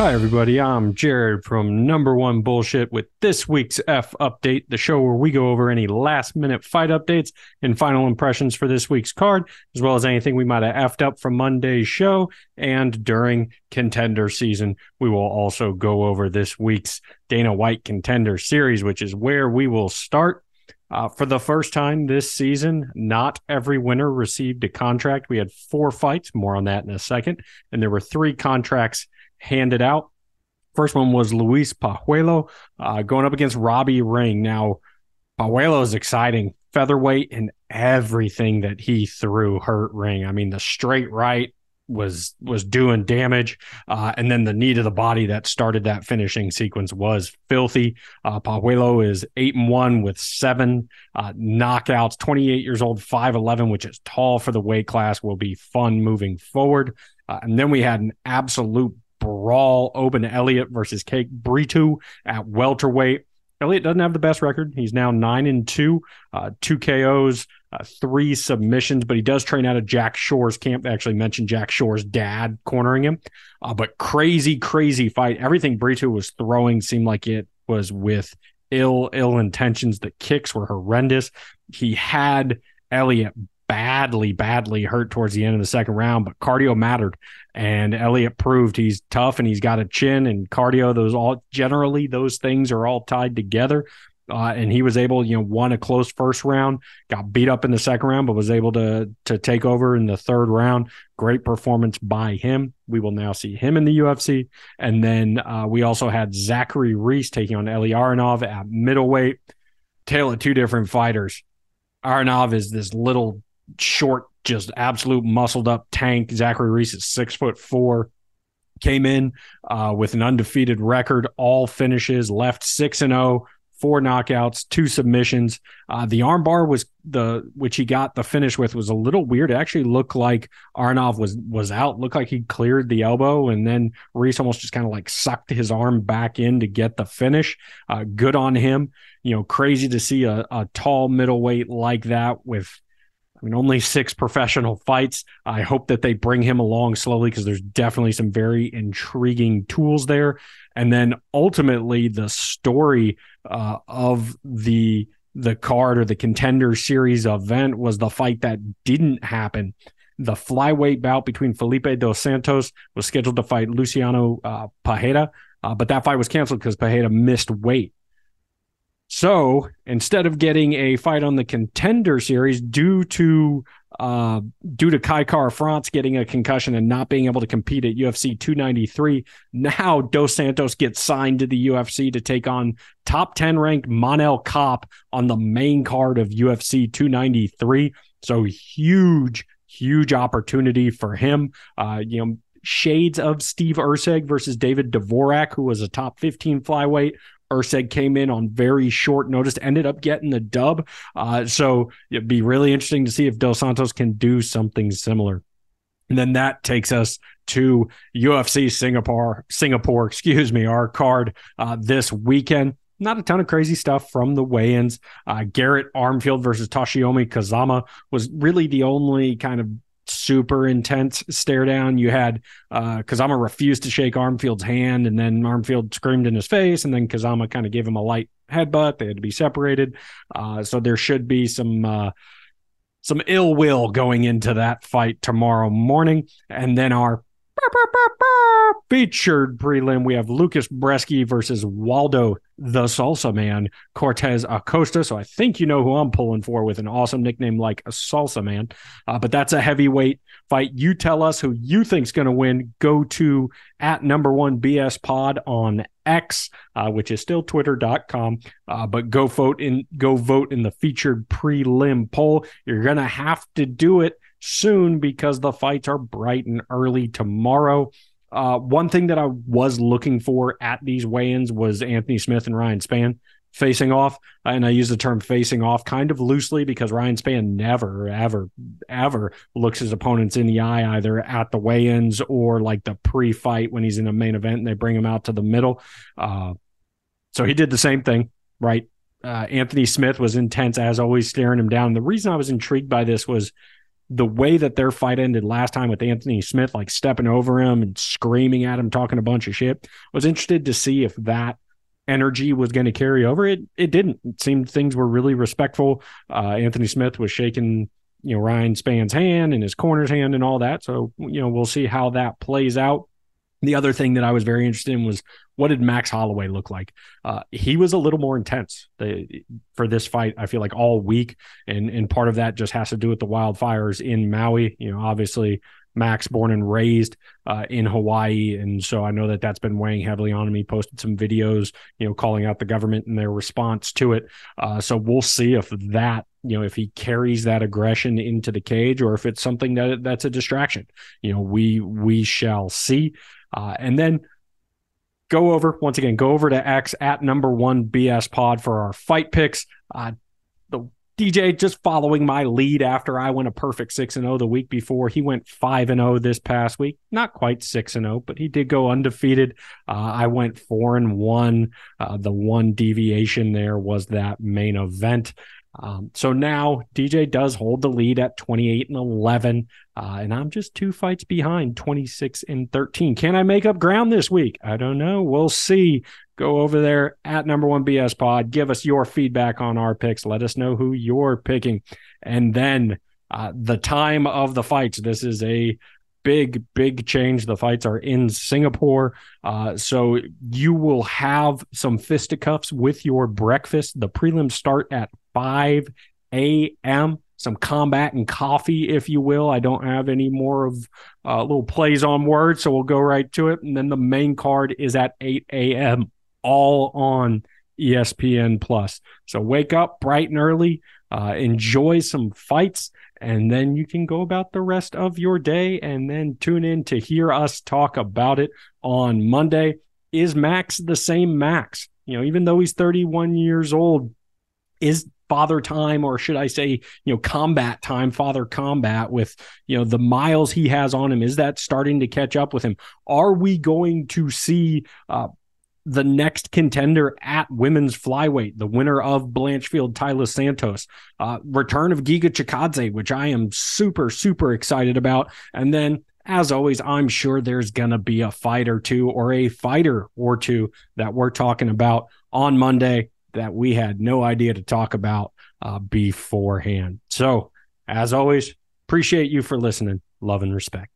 Hi, everybody. I'm Jared from Number One Bullshit with this week's F Update, the show where we go over any last minute fight updates and final impressions for this week's card, as well as anything we might have effed up from Monday's show. And during contender season, we will also go over this week's Dana White contender series, which is where we will start. Uh, for the first time this season, not every winner received a contract. We had four fights, more on that in a second. And there were three contracts handed out. First one was Luis Pajuelo uh, going up against Robbie Ring. Now, Pajuelo is exciting. Featherweight and everything that he threw hurt Ring. I mean, the straight right was was doing damage, uh, and then the knee to the body that started that finishing sequence was filthy. Uh, is eight and one with seven uh, knockouts. Twenty eight years old, five eleven, which is tall for the weight class. Will be fun moving forward. Uh, and then we had an absolute brawl Oban Elliott versus Kaik Brito at welterweight. Elliott doesn't have the best record. He's now nine and two, uh, two KOs, uh, three submissions, but he does train out of Jack Shore's camp. Actually mentioned Jack Shore's dad cornering him. Uh, but crazy, crazy fight. Everything Brito was throwing seemed like it was with ill, ill intentions. The kicks were horrendous. He had Elliott badly, badly hurt towards the end of the second round, but cardio mattered. And Elliott proved he's tough and he's got a chin and cardio. Those all generally those things are all tied together. Uh, and he was able, you know, won a close first round, got beat up in the second round, but was able to to take over in the third round. Great performance by him. We will now see him in the UFC. And then uh, we also had Zachary Reese taking on Eli Aronov at middleweight. Tale of two different fighters. Aronov is this little short, just absolute muscled up tank. Zachary Reese is six foot four. Came in uh, with an undefeated record, all finishes, left six and zero, four knockouts, two submissions. Uh, the armbar was the which he got the finish with was a little weird. It actually looked like Aronov was was out. Looked like he cleared the elbow, and then Reese almost just kind of like sucked his arm back in to get the finish. Uh, good on him. You know, crazy to see a, a tall middleweight like that with I mean, only six professional fights. I hope that they bring him along slowly because there's definitely some very intriguing tools there. And then ultimately, the story uh, of the the card or the contender series event was the fight that didn't happen. The flyweight bout between Felipe dos Santos was scheduled to fight Luciano uh, Pereira, uh, but that fight was canceled because Pajeda missed weight. So instead of getting a fight on the contender series due to uh, due to Kai Kara-France getting a concussion and not being able to compete at UFC 293, now Dos Santos gets signed to the UFC to take on top 10 ranked Manel Kape on the main card of UFC 293. So huge, huge opportunity for him. Uh, you know, shades of Steve Erceg versus David Dvorak, who was a top 15 flyweight. Erceg came in on very short notice, ended up getting the dub. Uh, so it'd be really interesting to see if Dos Santos can do something similar. And then that takes us to UFC Singapore, Singapore, excuse me, our card uh, this weekend. Not a ton of crazy stuff from the weigh-ins. Uh, Garrett Armfield versus Toshiomi Kazama was really the only kind of super intense stare down. You had uh, Kazama refused to shake Armfield's hand, and then Armfield screamed in his face, and then Kazama kind of gave him a light headbutt. They had to be separated. Uh, so there should be some uh, some ill will going into that fight tomorrow morning, and then our featured prelim, we have Lucas Brzeski versus Waldo the Salsa Man, Cortes Acosta. So I think you know who I'm pulling for with an awesome nickname like a Salsa Man. Uh, but that's a heavyweight fight. You tell us who you think's going to win. Go to at number one BS Pod on X, uh, which is still twitter.com. Uh, but go vote in go vote in the featured prelim poll. You're gonna have to do it soon because the fights are bright and early tomorrow. Uh, one thing that I was looking for at these weigh-ins was Anthony Smith and Ryan Spann facing off, and I use the term facing off kind of loosely because Ryan Spann never, ever, ever looks his opponents in the eye either at the weigh-ins or like the pre-fight when he's in a main event and they bring him out to the middle. Uh, so he did the same thing, right? Uh, Anthony Smith was intense as always, staring him down. The reason I was intrigued by this was the way that their fight ended last time with Anthony Smith, like stepping over him and screaming at him, talking a bunch of shit, was interested to see if that energy was going to carry over. It it didn't. It seemed things were really respectful. Uh, Anthony Smith was shaking, you know, Ryan Spann's hand and his corner's hand and all that. So you know, we'll see how that plays out. The other thing that I was very interested in was what did Max Holloway look like? Uh, he was a little more intense the, for this fight. I feel like all week, and and part of that just has to do with the wildfires in Maui. You know, obviously Max, born and raised uh, in Hawaii, and so I know that that's been weighing heavily on him. He posted some videos, you know, calling out the government and their response to it. Uh, so we'll see if that, you know, if he carries that aggression into the cage or if it's something that that's a distraction. You know, we we shall see. Uh, and then go over once again, go over to X at number one BS pod for our fight picks. Uh, the DJ just following my lead after I went a perfect 6 and 0 the week before. He went 5 and 0 this past week. Not quite 6 and 0, but he did go undefeated. Uh, I went 4 and 1. Uh, the one deviation there was that main event. Um, so now DJ does hold the lead at 28 and 11, uh, and I'm just two fights behind, 26 and 13. Can I make up ground this week? I don't know. We'll see. Go over there at number one BS Pod. Give us your feedback on our picks. Let us know who you're picking, and then uh, the time of the fights. This is a big, big change. The fights are in Singapore. Uh, so you will have some fisticuffs with your breakfast. The prelims start at 5 a.m. Some combat and coffee, if you will. I don't have any more of uh, little plays on words, so we'll go right to it. And then the main card is at 8 a.m. all on ESPN Plus. So wake up bright and early, uh, enjoy some fights, and then you can go about the rest of your day and then tune in to hear us talk about it on Monday. Is Max the same Max? You know, even though he's 31 years old, is father time or should i say you know combat time father combat with you know the miles he has on him. Is that starting to catch up with him? Are we going to see uh, the next contender at women's flyweight, the winner of Blanchfield, Taila Santos, uh, return of Giga Chikadze, which I am super, super excited about. And then, as always, I'm sure there's going to be a fight or two or a fighter or two that we're talking about on Monday that we had no idea to talk about uh, beforehand. So, as always, appreciate you for listening. Love and respect.